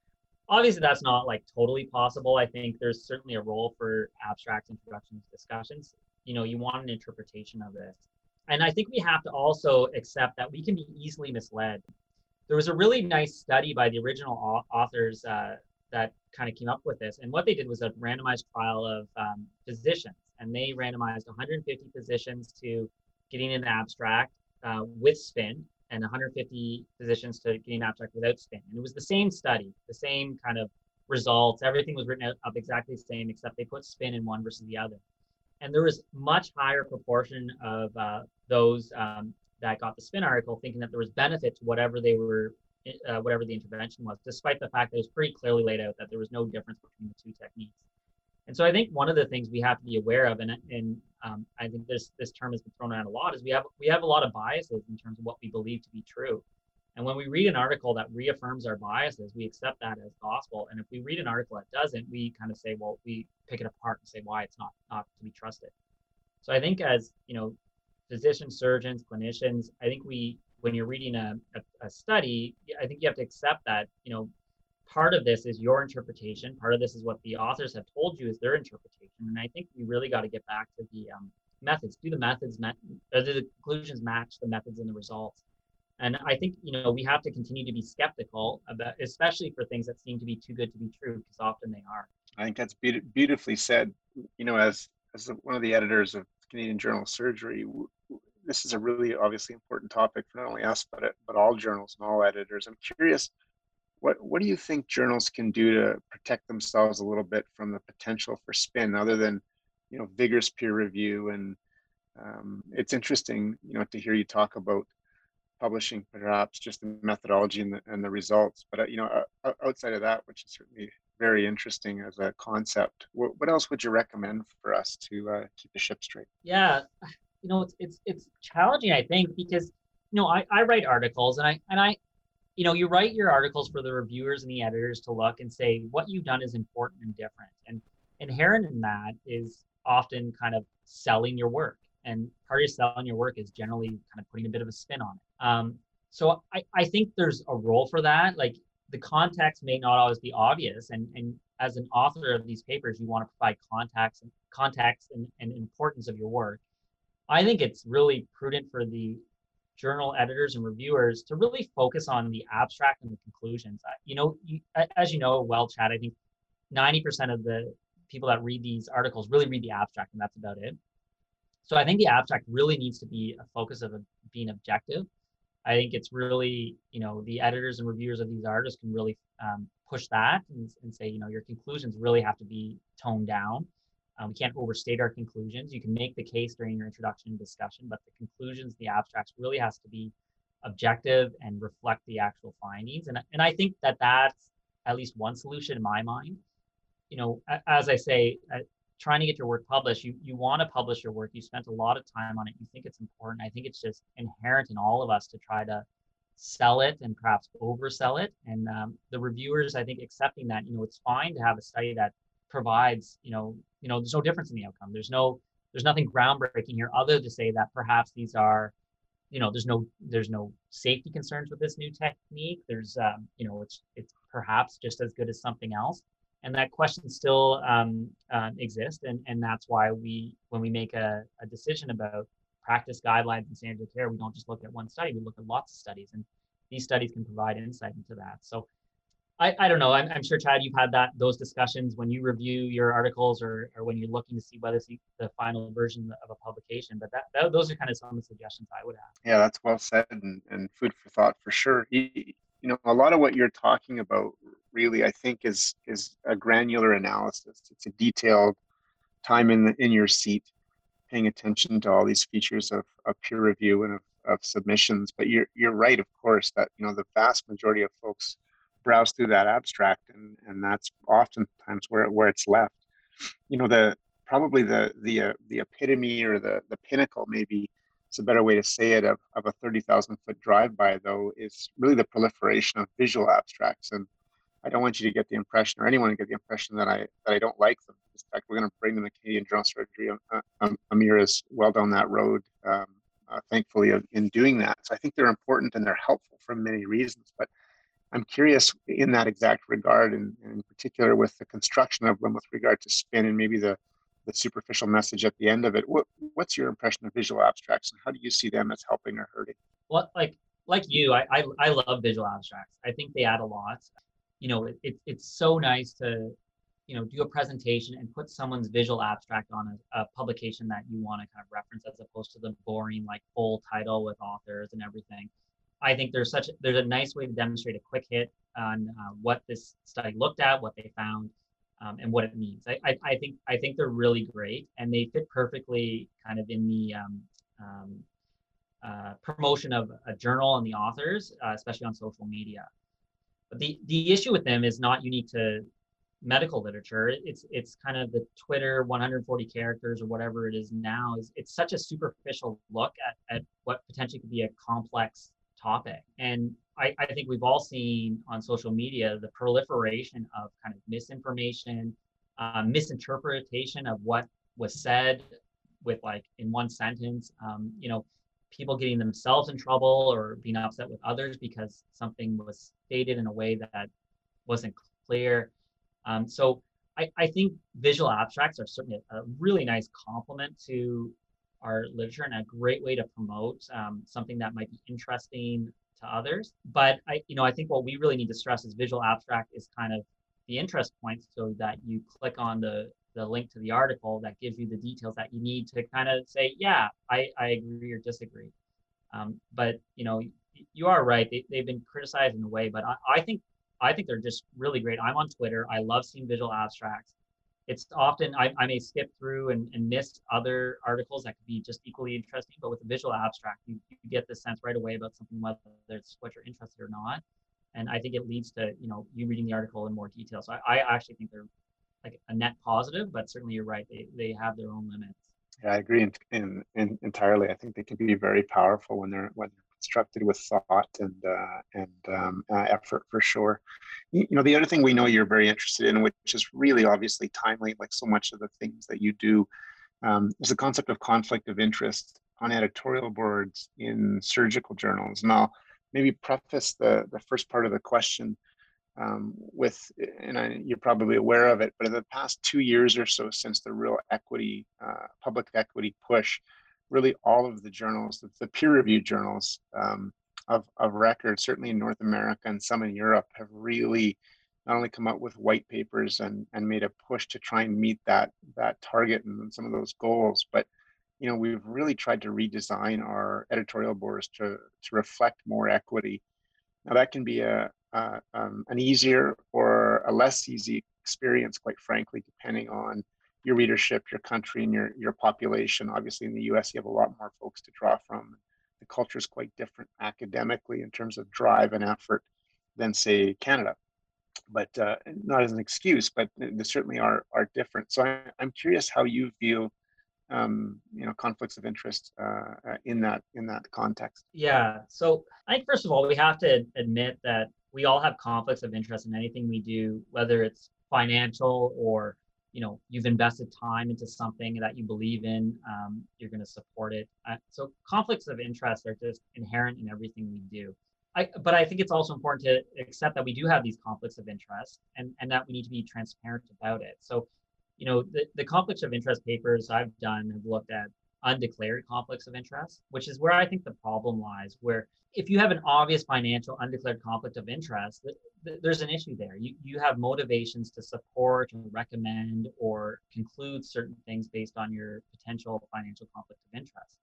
Obviously, that's not like totally possible. I think there's certainly a role for abstract introductions discussions. You know, you want an interpretation of this. And I think we have to also accept that we can be easily misled. There was a really nice study by the original authors uh, that kind of came up with this. And what they did was a randomized trial of um, physicians, and they randomized 150 physicians to getting an abstract uh, with spin, and 150 physicians to an abstract without spin. And it was the same study, the same kind of results. Everything was written up exactly the same, except they put spin in one versus the other. And there was much higher proportion of uh, those um, that got the spin article thinking that there was benefit to whatever they were uh, whatever the intervention was, despite the fact that it was pretty clearly laid out that there was no difference between the two techniques. And so I think one of the things we have to be aware of, and, and um, I think this this term has been thrown around a lot, is we have we have a lot of biases in terms of what we believe to be true. And when we read an article that reaffirms our biases, we accept that as gospel. And if we read an article that doesn't, we kind of say, well, we pick it apart and say why it's not not to be trusted. So I think as you know, physicians, surgeons, clinicians, I think we when you're reading a, a, a, study, I think you have to accept that, you know, part of this is your interpretation. Part of this is what the authors have told you is their interpretation. And I think we really got to get back to the um, methods. Do the methods, met, or do the conclusions match the methods and the results? And I think, you know, we have to continue to be skeptical about, especially for things that seem to be too good to be true, because often they are. I think that's be- beautifully said. You know, as as one of the editors of Canadian Journal of Surgery, this is a really obviously important topic for not only us but but all journals and all editors. I'm curious, what what do you think journals can do to protect themselves a little bit from the potential for spin, other than you know vigorous peer review? And um, it's interesting, you know, to hear you talk about publishing perhaps just the methodology and the, and the results. But uh, you know, uh, outside of that, which is certainly very interesting as a concept. What, what else would you recommend for us to uh, keep the ship straight? Yeah, you know, it's it's it's challenging, I think, because you know, I, I write articles and I and I, you know, you write your articles for the reviewers and the editors to look and say what you've done is important and different. And inherent in that is often kind of selling your work. And part of selling your work is generally kind of putting a bit of a spin on it. Um, so I, I think there's a role for that. Like the context may not always be obvious. And, and as an author of these papers, you want to provide context and context and, and importance of your work. I think it's really prudent for the journal editors and reviewers to really focus on the abstract and the conclusions. You know, you, as you know, well, Chad, I think 90% of the people that read these articles really read the abstract, and that's about it. So I think the abstract really needs to be a focus of a, being objective. I think it's really, you know, the editors and reviewers of these articles can really um, push that and, and say, you know, your conclusions really have to be toned down. Um, we can't overstate our conclusions. You can make the case during your introduction and discussion, but the conclusions, the abstracts really has to be objective and reflect the actual findings. And, and I think that that's at least one solution in my mind. You know, as I say, uh, trying to get your work published, you, you want to publish your work. You spent a lot of time on it. You think it's important. I think it's just inherent in all of us to try to sell it and perhaps oversell it. And um, the reviewers, I think, accepting that, you know, it's fine to have a study that provides, you know, you know, there's no difference in the outcome. There's no, there's nothing groundbreaking here other to say that perhaps these are, you know, there's no, there's no safety concerns with this new technique. There's, um, you know, it's, it's perhaps just as good as something else. And that question still um, uh, exists. And, and that's why we, when we make a, a decision about practice guidelines and standard of care, we don't just look at one study, we look at lots of studies. And these studies can provide insight into that. So I, I don't know. I'm, I'm sure, Chad, you've had that those discussions when you review your articles or, or when you're looking to see whether it's the final version of a publication. But that, that those are kind of some of the suggestions I would have. Yeah, that's well said and, and food for thought for sure. You, you know, a lot of what you're talking about really, I think, is is a granular analysis. It's a detailed time in the, in your seat, paying attention to all these features of, of peer review and of, of submissions. But you're you're right, of course, that you know the vast majority of folks browse through that abstract, and and that's oftentimes where where it's left. You know, the probably the the uh, the epitome or the the pinnacle maybe it's a better way to say it of, of a 30,000 foot drive by though is really the proliferation of visual abstracts and I don't want you to get the impression or anyone to get the impression that I that I don't like them. In fact, we're going to bring them to Canadian Journal Surgery. Uh, um, Amir is well down that road, um, uh, thankfully, in doing that. So I think they're important and they're helpful for many reasons. But I'm curious in that exact regard, and, and in particular with the construction of them with regard to spin and maybe the the superficial message at the end of it. What what's your impression of visual abstracts, and how do you see them as helping or hurting? Well, like like you, I I, I love visual abstracts. I think they add a lot. You know, it, it it's so nice to you know do a presentation and put someone's visual abstract on a, a publication that you want to kind of reference as opposed to the boring like full title with authors and everything. I think there's such there's a nice way to demonstrate a quick hit on uh, what this study looked at, what they found, um, and what it means. I, I, I, think I think they're really great, and they fit perfectly kind of in the um, um, uh, promotion of a journal and the authors, uh, especially on social media. But the the issue with them is not unique to medical literature. It's it's kind of the Twitter 140 characters or whatever it is now. Is it's such a superficial look at, at what potentially could be a complex topic. And I, I think we've all seen on social media the proliferation of kind of misinformation, uh, misinterpretation of what was said with like in one sentence, um, you know, people getting themselves in trouble or being upset with others because something was stated in a way that wasn't clear. Um, so I, I think visual abstracts are certainly a, a really nice complement to our literature and a great way to promote um, something that might be interesting to others. But I, you know, I think what we really need to stress is visual abstract is kind of the interest point so that you click on the the link to the article that gives you the details that you need to kind of say, yeah, I, I agree or disagree. Um, but you know, you are right. They, they've been criticized in a way, but I, I think I think they're just really great. I'm on Twitter. I love seeing visual abstracts it's often I, I may skip through and, and miss other articles that could be just equally interesting but with a visual abstract you, you get the sense right away about something whether it's what you're interested or not. And i think it leads to you know you reading the article in more detail. So i, I actually think they're like a net positive but certainly you're right. They, they have their own limits. Yeah i agree in, in, in entirely. I think they can be very powerful when they're when constructed with thought and uh, and um, uh, effort for sure. You, know, the other thing we know you're very interested in, which is really obviously timely, like so much of the things that you do, um, is the concept of conflict of interest on editorial boards in surgical journals. And I'll maybe preface the the first part of the question. Um, with, and I, you're probably aware of it, but in the past two years or so, since the real equity, uh, public equity push, really all of the journals, the peer-reviewed journals um, of, of record, certainly in North America and some in Europe, have really not only come out with white papers and, and made a push to try and meet that that target and some of those goals, but you know we've really tried to redesign our editorial boards to to reflect more equity. Now that can be a, a um, an easier or a less easy experience, quite frankly, depending on your readership, your country, and your your population. Obviously, in the U.S., you have a lot more folks to draw from. The culture is quite different academically in terms of drive and effort than, say, Canada. But uh, not as an excuse, but they certainly are are different. So I, I'm curious how you view, um, you know, conflicts of interest uh, uh in that in that context. Yeah. So I think first of all, we have to admit that we all have conflicts of interest in anything we do, whether it's financial or you know you've invested time into something that you believe in um, you're going to support it uh, so conflicts of interest are just inherent in everything we do I, but I think it's also important to accept that we do have these conflicts of interest and, and that we need to be transparent about it. So, you know, the, the conflicts of interest papers I've done have looked at undeclared conflicts of interest, which is where I think the problem lies, where if you have an obvious financial undeclared conflict of interest, there's an issue there. You, you have motivations to support or recommend or conclude certain things based on your potential financial conflict of interest.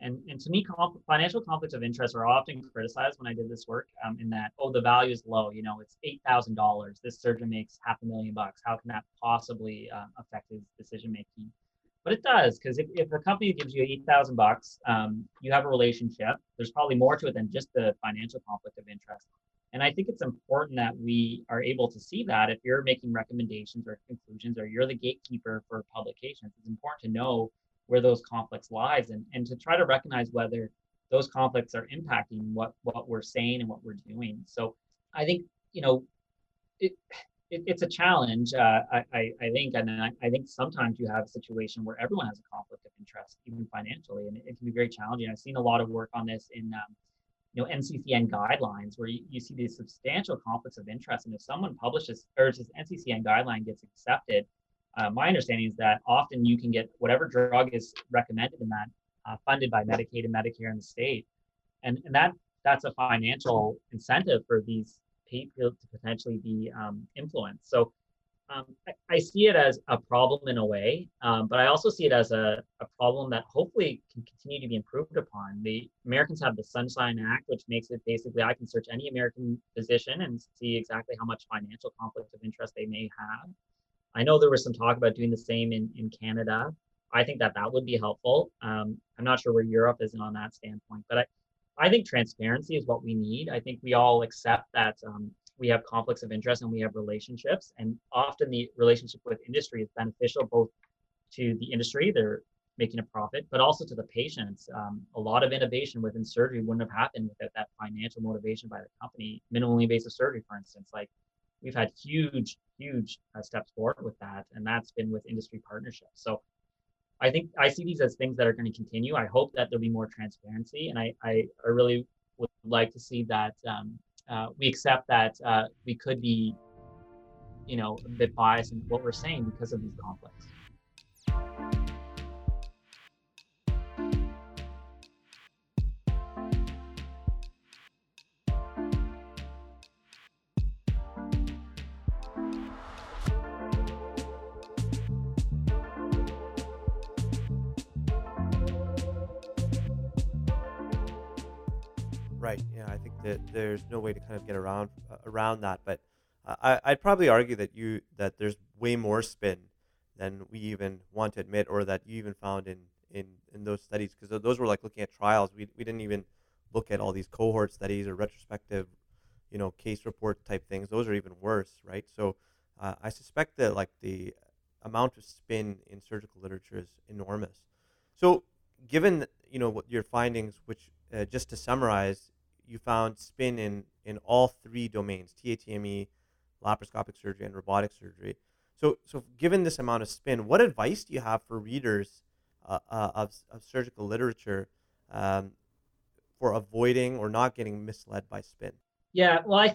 And, and to me, financial conflicts of interest are often criticized when I did this work um, in that, oh, the value is low. You know, it's $8,000. This surgeon makes half a million bucks. How can that possibly uh, affect his decision making? But it does because if, if a company gives you 8000 bucks um, you have a relationship there's probably more to it than just the financial conflict of interest And I think it's important that we are able to see that if you're making recommendations or conclusions or you're the gatekeeper for publications, it's important to know where those conflicts lies and, and to try to recognize whether those conflicts are impacting what, what we're saying and what we're doing. So I think, you know, it, it, it's a challenge, uh, I, I, I, think, and I, I, think sometimes you have a situation where everyone has a conflict of interest, even financially, and it, it can be very challenging. I've seen a lot of work on this in, um, you know, NCCN guidelines where you, you see these substantial conflicts of interest, and if someone publishes or this NCCN guideline gets accepted, uh, my understanding is that often you can get whatever drug is recommended in that uh, funded by Medicaid and Medicare in the state, and and that that's a financial incentive for these people to potentially be um, influenced. So um, I, I, see it as a problem in a way, um, but I also see it as a, a problem that hopefully can continue to be improved upon. The Americans have the Sunshine Act, which makes it basically I can search any American physician and see exactly how much financial conflict of interest they may have. I know there was some talk about doing the same in, in Canada. I think that that would be helpful. Um, I'm not sure where Europe is on that standpoint, but I, I think transparency is what we need. I think we all accept that um, we have conflicts of interest and we have relationships, and often the relationship with industry is beneficial both to the industry, they're making a profit, but also to the patients. Um, a lot of innovation within surgery wouldn't have happened without that financial motivation by the company. Minimally invasive surgery, for instance, like we've had huge, huge uh, steps forward with that, and that's been with industry partnerships. So I think I see these as things that are going to continue. I hope that there'll be more transparency, and I, I, I really would like to see that um, uh, we accept that uh, we could be, you know, a bit biased in what we're saying because of these conflicts. Right. Yeah, I think that there's no way to kind of get around uh, around that. But uh, I, I'd probably argue that you that there's way more spin than we even want to admit, or that you even found in in, in those studies, because those were like looking at trials. We we didn't even look at all these cohort studies or retrospective, you know, case report type things. Those are even worse, right? So uh, I suspect that like the amount of spin in surgical literature is enormous. So given you know what your findings, which uh, just to summarize, you found spin in, in all three domains TATME, laparoscopic surgery, and robotic surgery. So, so given this amount of spin, what advice do you have for readers uh, uh, of, of surgical literature um, for avoiding or not getting misled by spin? Yeah, well, I,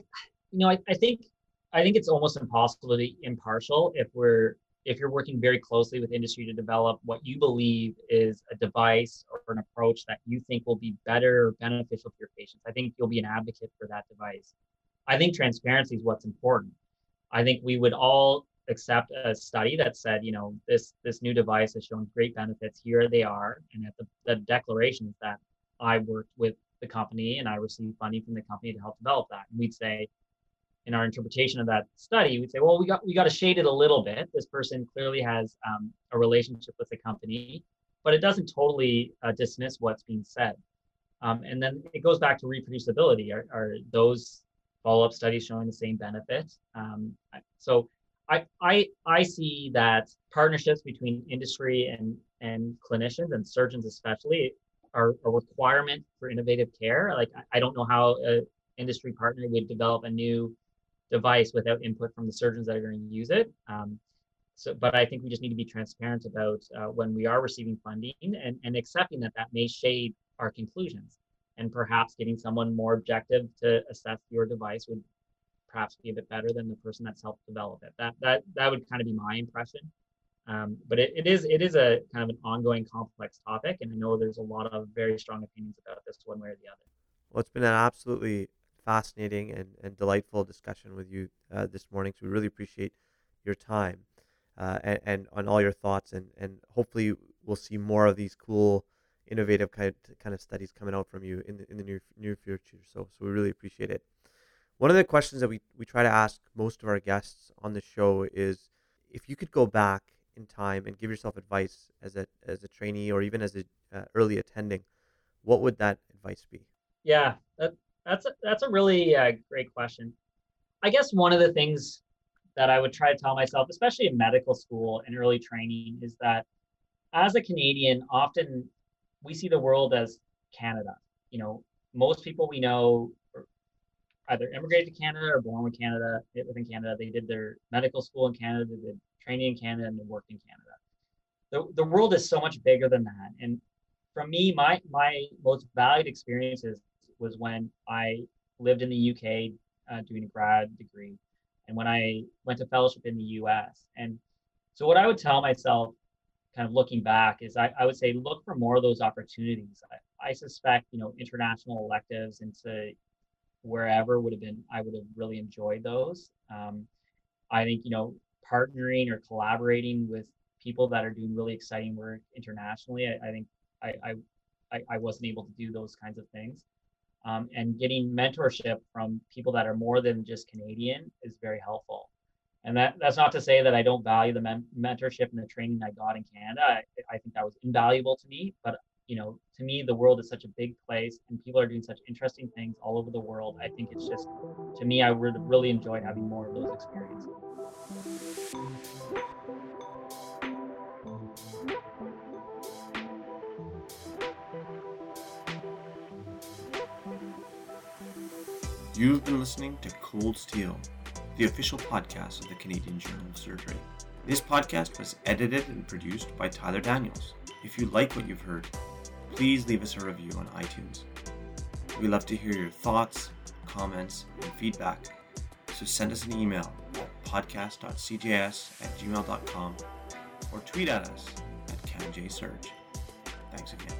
you know, I, I think I think it's almost impossible to be impartial if we're if you're working very closely with industry to develop what you believe is a device or an approach that you think will be better or beneficial for your patients, I think you'll be an advocate for that device. I think transparency is what's important. I think we would all accept a study that said, you know, this this new device has shown great benefits. Here they are, and at the, the declaration is that I worked with the company and I received funding from the company to help develop that. And we'd say, in our interpretation of that study, we'd say, well, we got we got to shade it a little bit. This person clearly has um, a relationship with the company, but it doesn't totally uh, dismiss what's being said. Um, and then it goes back to reproducibility. Are, are those follow-up studies showing the same benefit? Um, so I, I I see that partnerships between industry and and clinicians and surgeons especially are a requirement for innovative care. Like I don't know how an industry partner would develop a new device without input from the surgeons that are going to use it. Um, so, but I think we just need to be transparent about uh, when we are receiving funding and, and accepting that that may shade our conclusions. And perhaps getting someone more objective to assess your device would perhaps be a bit better than the person that's helped develop it. That that that would kind of be my impression. Um, but it, it is it is a kind of an ongoing complex topic, and I know there's a lot of very strong opinions about this one way or the other. Well, it's been an absolutely fascinating and, and delightful discussion with you uh, this morning. So we really appreciate your time uh, and, and on all your thoughts. And, and hopefully we'll see more of these cool, innovative kind of, kind of studies coming out from you in the, in the near, near future. So, so we really appreciate it. One of the questions that we, we try to ask most of our guests on the show is if you could go back in time and give yourself advice as a, as a trainee or even as an uh, early attending, what would that advice be? Yeah, that, That's a, that's a really uh, great question. I guess one of the things that I would try to tell myself, especially in medical school and early training, is that as a Canadian, often we see the world as Canada. You know, most people we know either immigrated to Canada or born in Canada, within Canada. They did their medical school in Canada, they did training in Canada, and they worked in Canada. The, the world is so much bigger than that. And for me, my my most valued experiences was when I lived in the UK uh, doing a grad degree, and when I went to fellowship in the US. And so, what I would tell myself, kind of looking back, is I, I would say look for more of those opportunities. I, I suspect, you know, international electives into wherever would have been, I would have really enjoyed those. Um, I think, you know, partnering or collaborating with people that are doing really exciting work internationally, I, I think I, I, I wasn't able to do those kinds of things. Um, and getting mentorship from people that are more than just Canadian is very helpful. And that, that's not to say that I don't value the men- mentorship and the training I got in Canada. I, I think that was invaluable to me, but you know, to me, the world is such a big place and people are doing such interesting things all over the world. I think it's just, to me, I would really enjoy having more of those experiences. You've been listening to Cold Steel, the official podcast of the Canadian Journal of Surgery. This podcast was edited and produced by Tyler Daniels. If you like what you've heard, please leave us a review on iTunes. We love to hear your thoughts, comments, and feedback. So send us an email at podcast.cjs at gmail.com or tweet at us at CanJSurg. Thanks again.